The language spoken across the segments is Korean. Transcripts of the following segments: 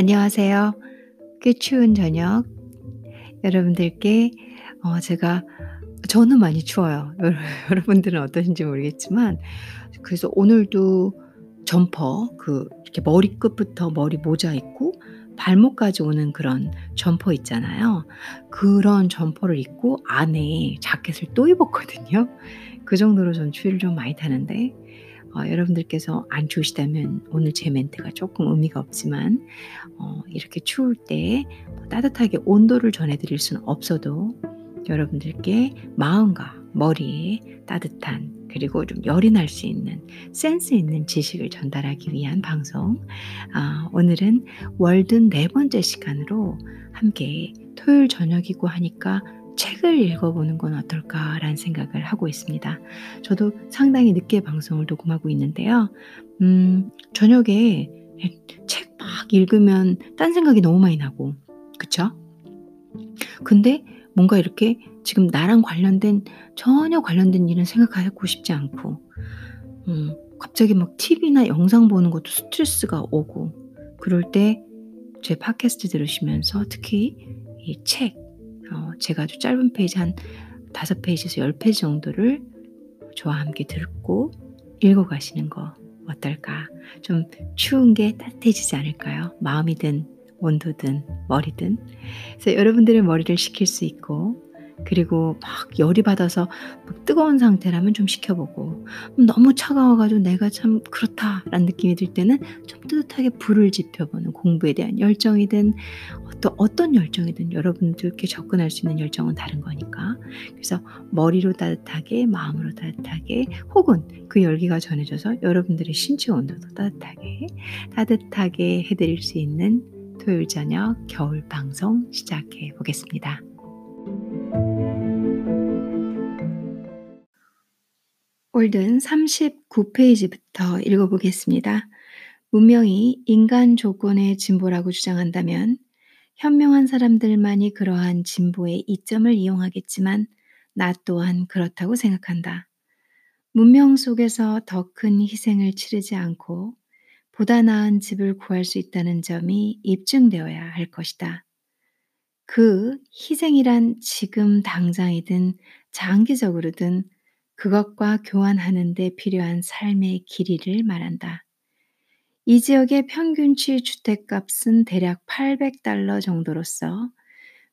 안녕하세요. 꽤 추운 저녁 여러분들께 어 제가 저는 많이 추워요. 여러 여러분들은 어떠신지 모르겠지만 그래서 오늘도 점퍼 그 이렇게 머리끝부터 머리 모자 입고 발목까지 오는 그런 점퍼 있잖아요. 그런 점퍼를 입고 안에 자켓을 또 입었거든요. 그 정도로 전 추위를 좀 많이 타는데 어 여러분들께서 안 추우시다면 오늘 제 멘트가 쪼끔 의미가 없지만 어 이렇게 추울 때뭐 따뜻하게 온도를 전해 드릴 수는 없어도 여러분들께 마음과 머리에 따뜻한 그리고 좀 열이 날 수 있는 센스 있는 지식을 전달하기 위한 방송. 아 오늘은 월든 네 번째 시간으로 함께 토요일 저녁이고 하니까 ' 책을 읽어보는 건 어떨까.'라는 생각을 하고 있습니다. 저도 상당히 늦게 방송을 녹음하고 있는데요. 음 저녁에 예책막 읽으면 딴 생각이 너무 많이 나고 그쵸? 근데 뭔가 이렇게 지금 나랑 관련된 전혀 관련된 일은 생각하고 싶지 않고 음 갑자기 막 TV나 영상 보는 것도 스트레스가 오고 그럴 때 제 팟캐스트 들으시면서 특히 이 책 어 제가 아주 짧은 페이지 한 5 페이지에서 10 페이지 정도를 저와 함께 듣고 읽어 가시는 거 어떨까? 좀 추운 게 따뜻해지지 않을까요? 마음이든 온도든 머리든. 그래서 여러분들의 머리를 식힐 수 있고 그리고 막 열이 받아서 막 뜨거운 상태라면 좀 식혀보고 음 '너무 차가워 가지고 내가 참 그렇다.'라는 느낌이 들 때는 좀 따뜻하게 불을 지펴보는 공부에 대한 열정이든 어떤 어떤 열정이든 여러분들께 접근할 수 있는 열정은 다른 거니까. 그래서 머리로 따뜻하게 마음으로 따뜻하게 혹은 그 열기가 전해져서 여러분들의 신체 온도도 따뜻하게, 따뜻하게 해 드릴 수 있는 토요일 저녁 겨울 방송 시작해 보겠습니다. 월든 39 페이지부터 읽어 보겠습니다. 문명이 인간 조건의 진보라고 주장한다면 현명한 사람들만이 그러한 진보의 이점을 이용하겠지만 나 또한 그렇다고 생각한다. 문명 속에서 더 큰 희생을 치르지 않고 보다 나은 집을 구할 수 있다는 점이 입증되어야 할 것이다. 그 희생이란 지금 당장이든 장기적으로든 그것과 교환하는 데 필요한 삶의 길이를 말한다. 이 지역의 평균치 주택값은 대략 800달러 정도로서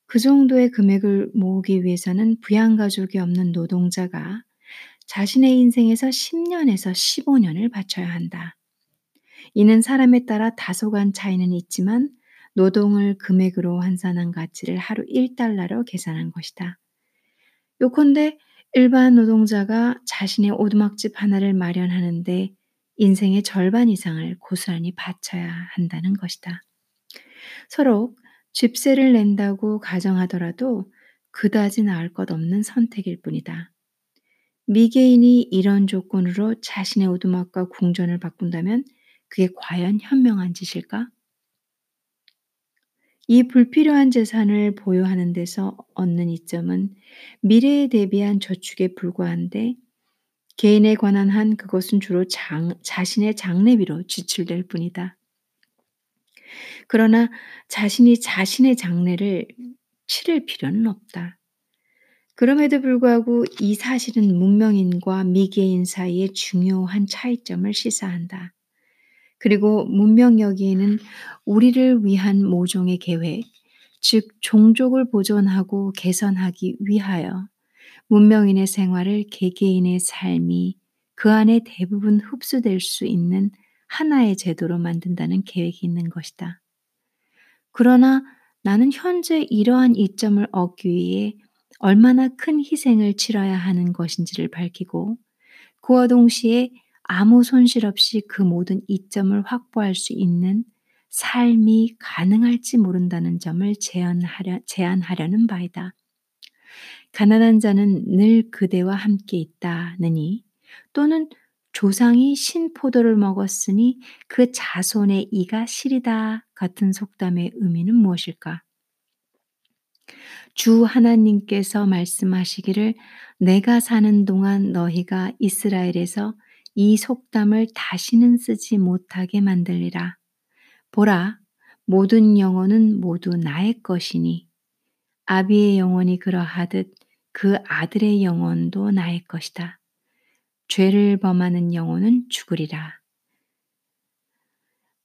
그 정도의 금액을 모으기 위해서는 부양가족이 없는 노동자가 자신의 인생에서 10년에서 15년을 바쳐야 한다. 이는 사람에 따라 다소간 차이는 있지만 노동을 금액으로 환산한 가치를 하루 1달러로 계산한 것이다. 요컨대 일반 노동자가 자신의 오두막집 하나를 마련하는데 인생의 절반 이상을 고스란히 바쳐야 한다는 것이다. 서로 집세를 낸다고 가정하더라도 그다지 나을 것 없는 선택일 뿐이다. 미개인이 이런 조건으로 자신의 오두막과 궁전을 바꾼다면 그게 과연 현명한 짓일까? 이 불필요한 재산을 보유하는 데서 얻는 이점은 미래에 대비한 저축에 불과한데 개인에 관한 한 그것은 주로 장, 자신의 장래비로 지출될 뿐이다. 그러나 자신이 자신의 장래를 치를 필요는 없다. 그럼에도 불구하고 이 사실은 문명인과 미개인 사이의 중요한 차이점을 시사한다. 그리고 문명 여기에는 우리를 위한 모종의 계획, 즉 종족을 보존하고 개선하기 위하여 문명인의 생활을 개개인의 삶이 그 안에 대부분 흡수될 수 있는 하나의 제도로 만든다는 계획이 있는 것이다. 그러나 나는 현재 이러한 이점을 얻기 위해 얼마나 큰 희생을 치러야 하는 것인지를 밝히고 그와 동시에 아무 손실 없이 그 모든 이점을 확보할 수 있는 삶이 가능할지 모른다는 점을 제안하려, 제안하려는 바이다. 가난한 자는 늘 그대와 함께 있다느니 또는 조상이 신포도를 먹었으니 그 자손의 이가 시리다 같은 속담의 의미는 무엇일까? 주 하나님께서 말씀하시기를 내가 사는 동안 너희가 이스라엘에서 이 속담을 다시는 쓰지 못하게 만들리라. 보라, 모든 영혼은 모두 나의 것이니 아비의 영혼이 그러하듯 그 아들의 영혼도 나의 것이다. 죄를 범하는 영혼은 죽으리라.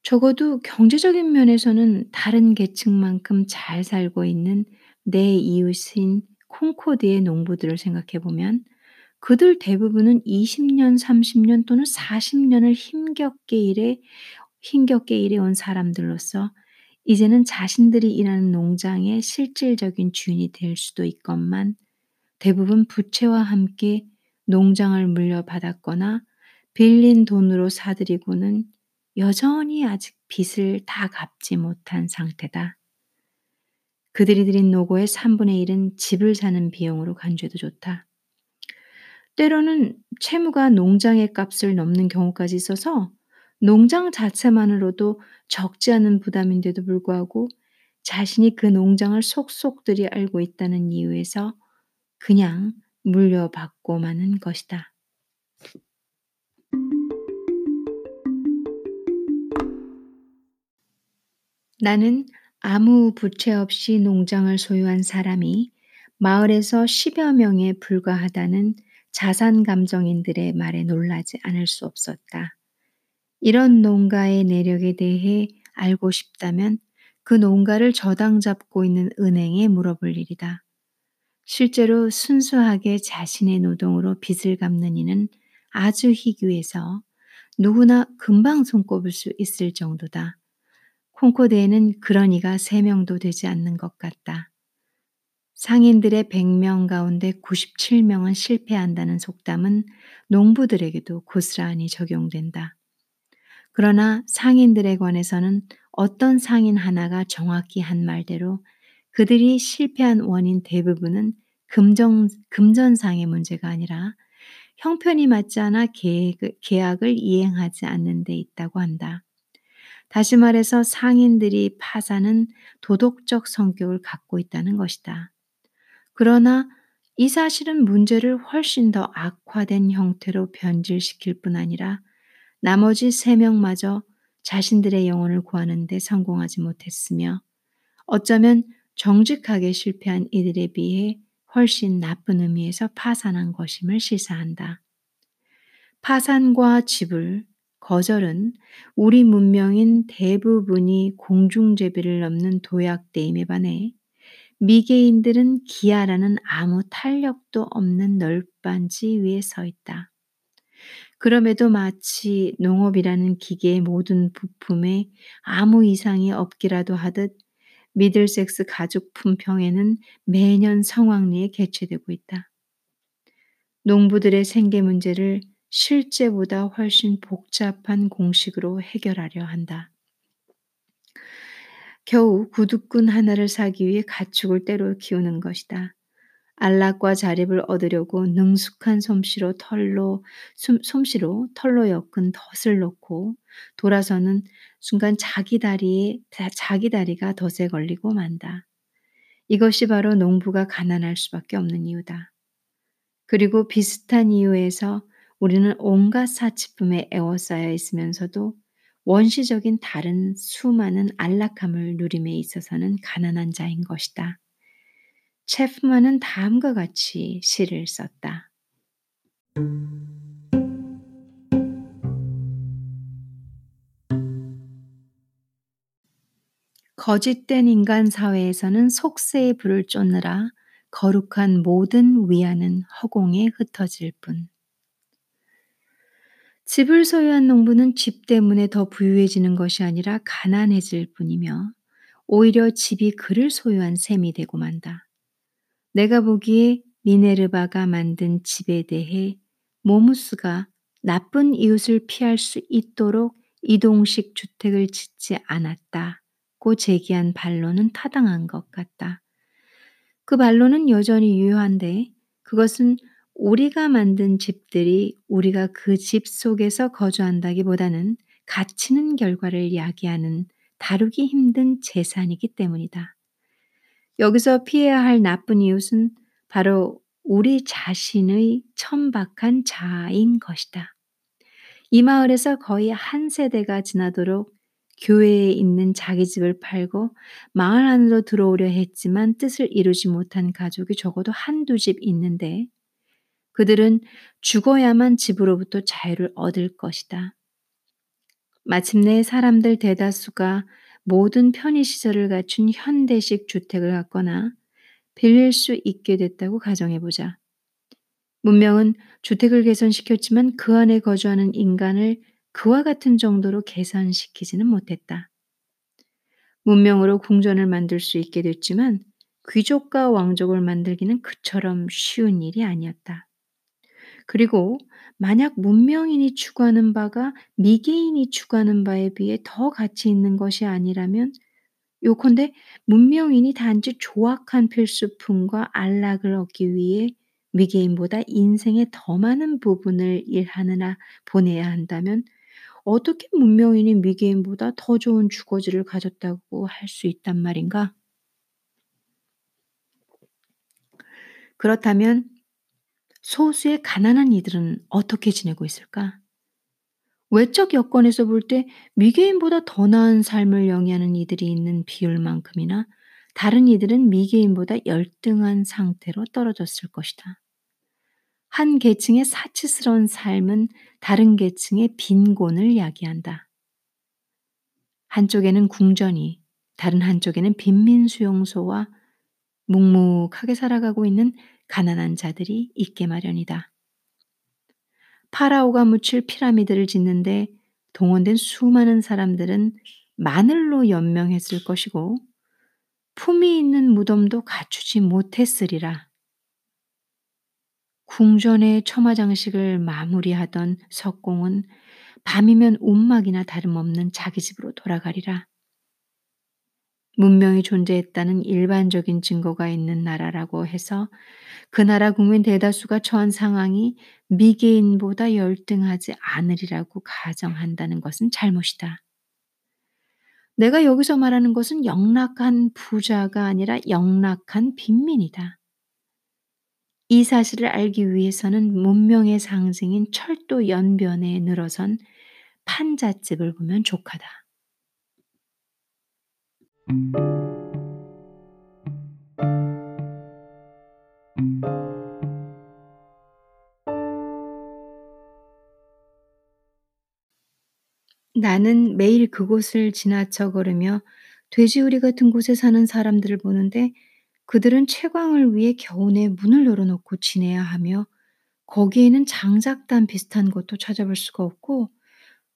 적어도 경제적인 면에서는 다른 계층만큼 잘 살고 있는 내 이웃인 콩코드의 농부들을 생각해 보면 그들 대부분은 20년, 30년 또는 40년을 힘겹게 일해 힘겹게 일해온 사람들로서 이제는 자신들이 일하는 농장의 실질적인 주인이 될 수도 있건만 대부분 부채와 함께 농장을 물려받았거나 빌린 돈으로 사들이고는 여전히 아직 빚을 다 갚지 못한 상태다. 그들이 들인 노고의 3분의 1은 집을 사는 비용으로 간주해도 좋다. 때로는 채무가 농장의 값을 넘는 경우까지 있어서 농장 자체만으로도 적지 않은 부담인데도 불구하고 자신이 그 농장을 속속들이 알고 있다는 이유에서 그냥 물려받고 마는 것이다. 나는 아무 부채 없이 농장을 소유한 사람이 마을에서 10여 명에 불과하다는 자산 감정인들의 말에 놀라지 않을 수 없었다. 이런 농가의 내력에 대해 알고 싶다면 그 농가를 저당 잡고 있는 은행에 물어볼 일이다. 실제로 순수하게 자신의 노동으로 빚을 갚는 이는 아주 희귀해서 누구나 금방 손꼽을 수 있을 정도다. 콩코드에는 그런 이가 3명도 되지 않는 것 같다. 상인들의 100명 가운데 97명은 실패한다는 속담은 농부들에게도 고스란히 적용된다. 그러나 상인들에 관해서는 어떤 상인 하나가 정확히 한 말대로 그들이 실패한 원인 대부분은 금정, 금전상의 문제가 아니라 형편이 맞지 않아 계획, 계약을 이행하지 않는 데 있다고 한다. 다시 말해서 상인들이 파산은 도덕적 성격을 갖고 있다는 것이다. 그러나 이 사실은 문제를 훨씬 더 악화된 형태로 변질시킬 뿐 아니라 나머지 세 명마저 자신들의 영혼을 구하는 데 성공하지 못했으며 어쩌면 정직하게 실패한 이들에 비해 훨씬 나쁜 의미에서 파산한 것임을 시사한다. 파산과 지불, 거절은 우리 문명인 대부분이 공중제비를 넘는 도약대임에 반해 미개인들은 기아라는 아무 탄력도 없는 널빤지 위에 서 있다. 그럼에도 마치 농업이라는 기계의 모든 부품에 아무 이상이 없기라도 하듯 미들섹스 가죽 품 평에는 매년 성황리에 개최되고 있다. 농부들의 생계 문제를 실제보다 훨씬 복잡한 공식으로 해결하려 한다. 겨우 구두꾼 하나를 사기 위해 가축을 때로 키우는 것이다. 안락과 자립을 얻으려고 능숙한 솜씨로 털로 솜씨로 털로 엮은 덫을 놓고 돌아서는 순간 자기 다리에 자기 다리가 덫에 걸리고 만다. 이것이 바로 농부가 가난할 수밖에 없는 이유다. 그리고 비슷한 이유에서 우리는 온갖 사치품에 애워싸여 있으면서도 원시적인 다른 수많은 안락함을 누림에 있어서는 가난한 자인 것이다. 체프만은 다음과 같이 시를 썼다. 거짓된 인간 사회에서는 속세의 불을 쫓느라 거룩한 모든 위안은 허공에 흩어질 뿐. 집을 소유한 농부는 집 때문에 더 부유해지는 것이 아니라 가난해질 뿐이며 오히려 집이 그를 소유한 셈이 되고 만다. 내가 보기에 미네르바가 만든 집에 대해 모무스가 나쁜 이웃을 피할 수 있도록 이동식 주택을 짓지 않았다고 제기한 반론은 타당한 것 같다. 그 반론은 여전히 유효한데 그것은 우리가 만든 집들이 우리가 그 집 속에서 거주한다기보다는 갇히는 결과를 이야기하는 다루기 힘든 재산이기 때문이다. 여기서 피해야 할 나쁜 이웃은 바로 우리 자신의 천박한 자아인 것이다. 이 마을에서 거의 한 세대가 지나도록 교회에 있는 자기 집을 팔고 마을 안으로 들어오려 했지만 뜻을 이루지 못한 가족이 적어도 한두 집 있는데 그들은 죽어야만 집으로부터 자유를 얻을 것이다. 마침내 사람들 대다수가 모든 편의 시설을 갖춘 현대식 주택을 갖거나 빌릴 수 있게 됐다고 가정해 보자. 문명은 주택을 개선시켰지만 그 안에 거주하는 인간을 그와 같은 정도로 개선시키지는 못했다. 문명으로 궁전을 만들 수 있게 됐지만 귀족과 왕족을 만들기는 그처럼 쉬운 일이 아니었다. 그리고 만약 문명인이 추구하는 바가 미개인이 추구하는 바에 비해 더 가치 있는 것이 아니라면 요컨대 문명인이 단지 조악한 필수품과 안락을 얻기 위해 미개인보다 인생의 더 많은 부분을 일하느라 보내야 한다면 어떻게 문명인이 미개인보다 더 좋은 주거지를 가졌다고 할 수 있단 말인가? 그렇다면 소수의 가난한 이들은 어떻게 지내고 있을까? 외적 여건에서 볼 때 미개인보다 더 나은 삶을 영위하는 이들이 있는 비율만큼이나 다른 이들은 미개인보다 열등한 상태로 떨어졌을 것이다. 한 계층의 사치스러운 삶은 다른 계층의 빈곤을 야기한다. 한쪽에는 궁전이, 다른 한쪽에는 빈민 수용소와 묵묵하게 살아가고 있는 가난한 자들이 있게 마련이다. 파라오가 묻힐 피라미드를 짓는데 동원된 수많은 사람들은 마늘로 연명했을 것이고 품이 있는 무덤도 갖추지 못했으리라. 궁전의 처마 장식을 마무리하던 석공은 밤이면 움막이나 다름없는 자기 집으로 돌아가리라. 문명이 존재했다는 일반적인 증거가 있는 나라라고 해서 그 나라 국민 대다수가 처한 상황이 미개인보다 열등하지 않으리라고 가정한다는 것은 잘못이다. 내가 여기서 말하는 것은 영락한 부자가 아니라 영락한 빈민이다. 이 사실을 알기 위해서는 문명의 상징인 철도 연변에 늘어선 판잣집을 보면 족하다. 나는 매일 그곳을 지나쳐 걸으며 돼지우리 같은 곳에 사는 사람들을 보는데 그들은 채광을 위해 겨우내 문을 열어놓고 지내야 하며 거기에는 장작단 비슷한 것도 찾아볼 수가 없고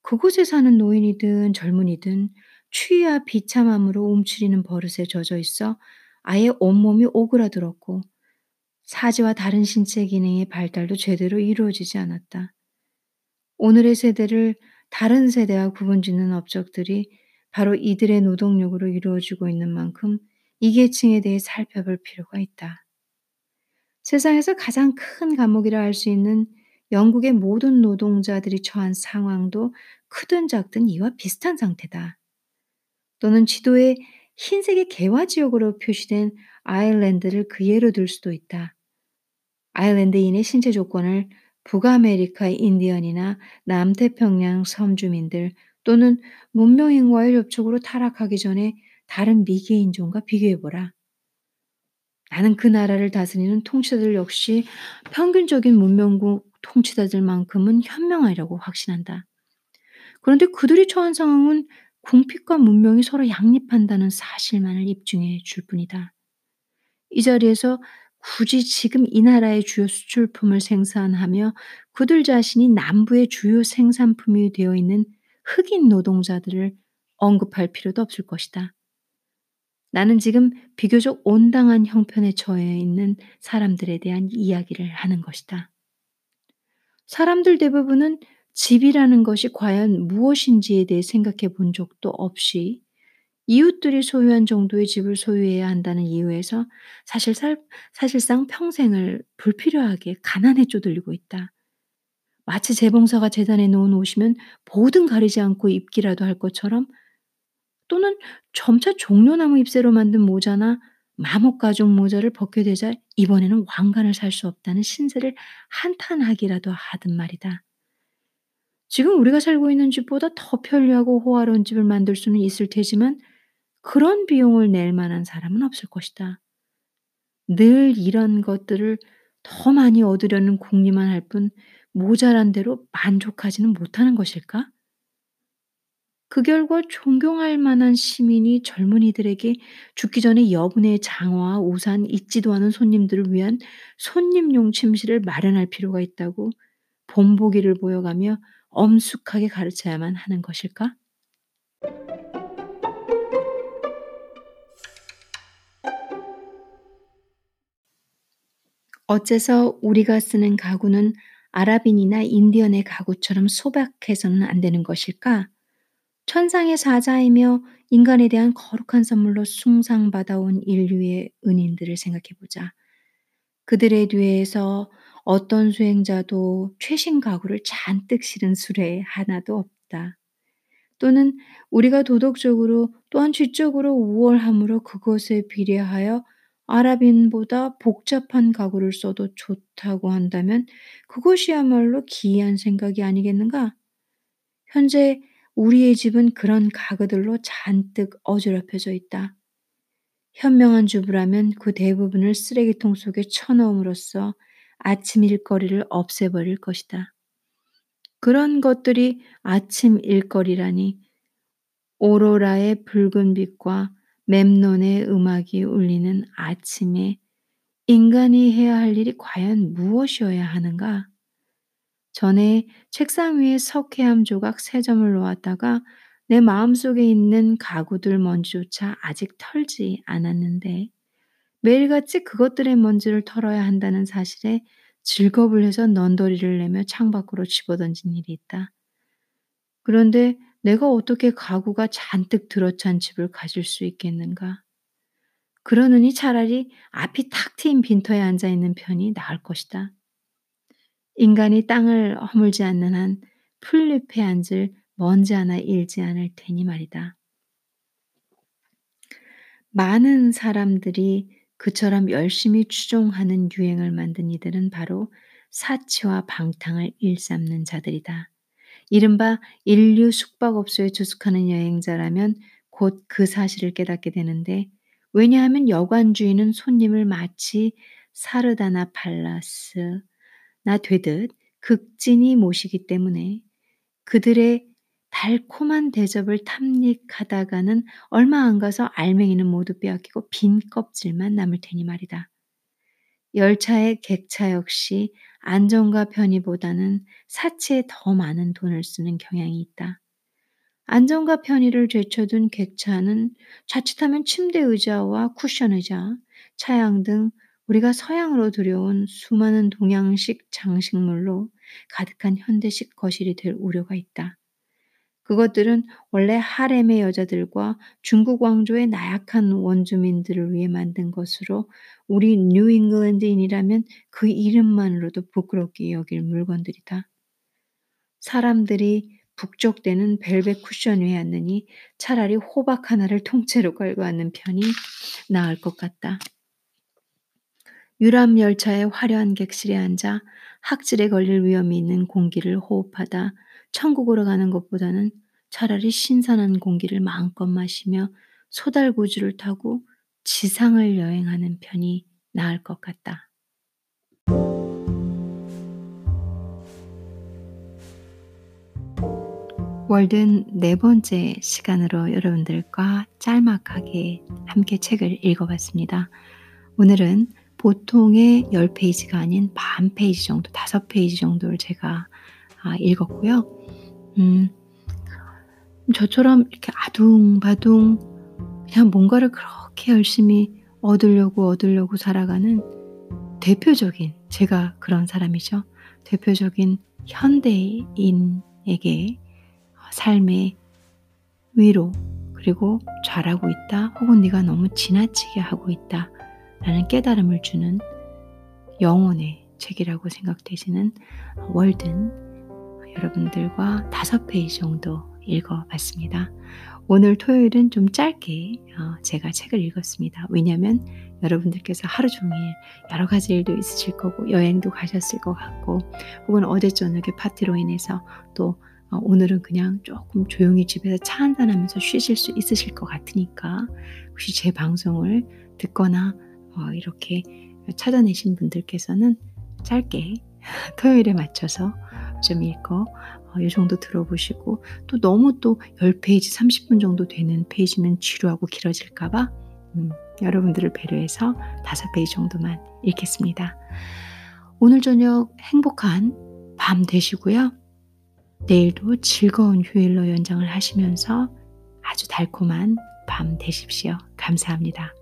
그곳에 사는 노인이든 젊은이든 추위와 비참함으로 움츠리는 버릇에 젖어 있어 아예 온몸이 오그라들었고 사지와 다른 신체 기능의 발달도 제대로 이루어지지 않았다. 오늘의 세대를 다른 세대와 구분짓는 업적들이 바로 이들의 노동력으로 이루어지고 있는 만큼 이 계층에 대해 살펴볼 필요가 있다. 세상에서 가장 큰 감옥이라 할 수 있는 영국의 모든 노동자들이 처한 상황도 크든 작든 이와 비슷한 상태다. 또는 지도에 흰색의 개화 지역으로 표시된 아일랜드를 그 예로 들 수도 있다. 아일랜드인의 신체 조건을 북아메리카의 인디언이나 남태평양 섬주민들 또는 문명인과의 접촉으로 타락하기 전에 다른 미개인종과 비교해보라. 나는 그 나라를 다스리는 통치자들 역시 평균적인 문명국 통치자들만큼은 현명하리라고 확신한다. 그런데 그들이 처한 상황은 궁핍과 문명이 서로 양립한다는 사실만을 입증해 줄 뿐이다. 이 자리에서 굳이 지금 이 나라의 주요 수출품을 생산하며 그들 자신이 남부의 주요 생산품이 되어 있는 흑인 노동자들을 언급할 필요도 없을 것이다. 나는 지금 비교적 온당한 형편에 처해 있는 사람들에 대한 이야기를 하는 것이다. 사람들 대부분은 집이라는 것이 과연 무엇인지에 대해 생각해 본 적도 없이 이웃들이 소유한 정도의 집을 소유해야 한다는 이유에서 사실 살, 사실상 평생을 불필요하게 가난에 쪼들리고 있다. 마치 재봉사가 재단에 놓은 옷이면 보든 가리지 않고 입기라도 할 것처럼 또는 점차 종려나무 잎새로 만든 모자나 마목 가죽 모자를 벗게 되자 이번에는 왕관을 살 수 없다는 신세를 한탄하기라도 하든 말이다. 지금 우리가 살고 있는 집보다 더 편리하고 호화로운 집을 만들 수는 있을 테지만 그런 비용을 낼 만한 사람은 없을 것이다. 늘 이런 것들을 더 많이 얻으려는 궁리만 할 뿐 모자란 대로 만족하지는 못하는 것일까? 그 결과 존경할 만한 시민이 젊은이들에게 죽기 전에 여분의 장화와 우산 잊지도 않은 손님들을 위한 손님용 침실을 마련할 필요가 있다고 본보기를 보여가며 엄숙하게 가르쳐야만 하는 것일까? 어째서 우리가 쓰는 가구는 아랍인이나 인디언의 가구처럼 소박해서는 안 되는 것일까? 천상의 사자이며 인간에 대한 거룩한 선물로 숭상받아온 인류의 은인들을 생각해 보자. 그들의 뒤에서 어떤 수행자도 최신 가구를 잔뜩 실은 수레 하나도 없다. 또는 우리가 도덕적으로 또한 지적으로 우월함으로 그것에 비례하여 아랍인보다 복잡한 가구를 써도 좋다고 한다면 그것이야말로 기이한 생각이 아니겠는가? 현재 우리의 집은 그런 가구들로 잔뜩 어지럽혀져 있다. 현명한 주부라면 그 대부분을 쓰레기통 속에 쳐넣음으로써 아침 일거리를 없애버릴 것이다. 그런 것들이 아침 일거리라니 오로라의 붉은 빛과 mem논의 음악이 울리는 아침에 인간이 해야 할 일이 과연 무엇이어야 하는가? 전에 책상 위에 석회암 조각 세 점을 놓았다가 내 마음속에 있는 가구들 먼지조차 아직 털지 않았는데 매일같이 그것들의 먼지를 털어야 한다는 사실에 즐겁을 해서 넌더리를 내며 창밖으로 집어던진 일이 있다. 그런데 내가 어떻게 가구가 잔뜩 들어찬 집을 가질 수 있겠는가? 그러느니 차라리 앞이 탁 트인 빈터에 앉아 있는 편이 나을 것이다. 인간이 땅을 허물지 않는 한 풀잎에 앉을 먼지 하나 일지 않을 테니 말이다. 많은 사람들이 그처럼 열심히 추종하는 유행을 만든 이들은 바로 사치와 방탕을 일삼는 자들이다. 이른바 인류 숙박업소에 주숙하는 여행자라면 곧 그 사실을 깨닫게 되는데 왜냐하면 여관 주인은 손님을 마치 사르다나 팔라스 나 되듯 극진히 모시기 때문에 그들의 달콤한 대접을 탐닉하다가는 얼마 안 가서 알맹이는 모두 빼앗기고 빈 껍질만 남을 테니 말이다. 열차의 객차 역시 안전과 편의보다는 사치에 더 많은 돈을 쓰는 경향이 있다. 안전과 편의를 제쳐둔 객차는 자칫하면 침대 의자와 쿠션 의자, 차양 등 우리가 서양으로 들여온 수많은 동양식 장식물로 가득한 현대식 거실이 될 우려가 있다. 그것들은 원래 하렘의 여자들과 중국 왕조의 나약한 원주민들을 위해 만든 것으로 우리 뉴 잉글랜드인이라면 그 이름만으로도 부끄럽게 여길 물건들이다. 사람들이 북적대는 벨벳 쿠션 위에 앉느니 차라리 호박 하나를 통째로 깔고 앉는 편이 나을 것 같다. 유람 열차의 화려한 객실에 앉아 학질에 걸릴 위험이 있는 공기를 호흡하다 천국으로 가는 것보다는 차라리 신선한 공기를 마음껏 마시며 소달구주를 타고 지상을 여행하는 편이 나을 것 같다. 월든 네 번째 시간으로 여러분들과 짤막하게 함께 책을 읽어봤습니다. 오늘은 보통의 10페이지가 아닌 반 페이지 정도, 5페이지 정도를 제가 아, 읽었고요. 음, 저처럼 이렇게 아둥바둥 그냥 뭔가를 그렇게 열심히 얻으려고 얻으려고 살아가는 대표적인 제가 그런 사람이죠. 대표적인 현대인에게 삶의 위로 그리고 잘하고 있다 혹은 네가 너무 지나치게 하고 있다 라는 깨달음을 주는 영혼의 책이라고 생각되시는 월든 여러분들과 다섯 페이지 정도 읽어봤습니다. 오늘 토요일은 좀 짧게 어, 제가 책을 읽었습니다. 왜냐하면 여러분들께서 하루 종일 여러 가지 일도 있으실 거고 여행도 가셨을 것 같고 혹은 어제 저녁에 파티로 인해서 또어 오늘은 그냥 쪼끔 조용히 집에서 차 한잔 하면서 쉬실 수 있으실 것 같으니까 혹시 제 방송을 듣거나 어 이렇게 찾아내신 분들께서는 짧게 토요일에 맞춰서 좀 읽고 어요 정도 들어보시고 또 너무 또 10 페이지 30분 정도 되는 페이지면 지루하고 길어질까 봐 음 여러분들을 배려해서 5 페이지 정도만 읽겠습니다. 오늘 저녁 행복한 밤 되시고요. 내일도 즐거운 휴일로 연장을 하시면서 아주 달콤한 밤 되십시오. 감사합니다.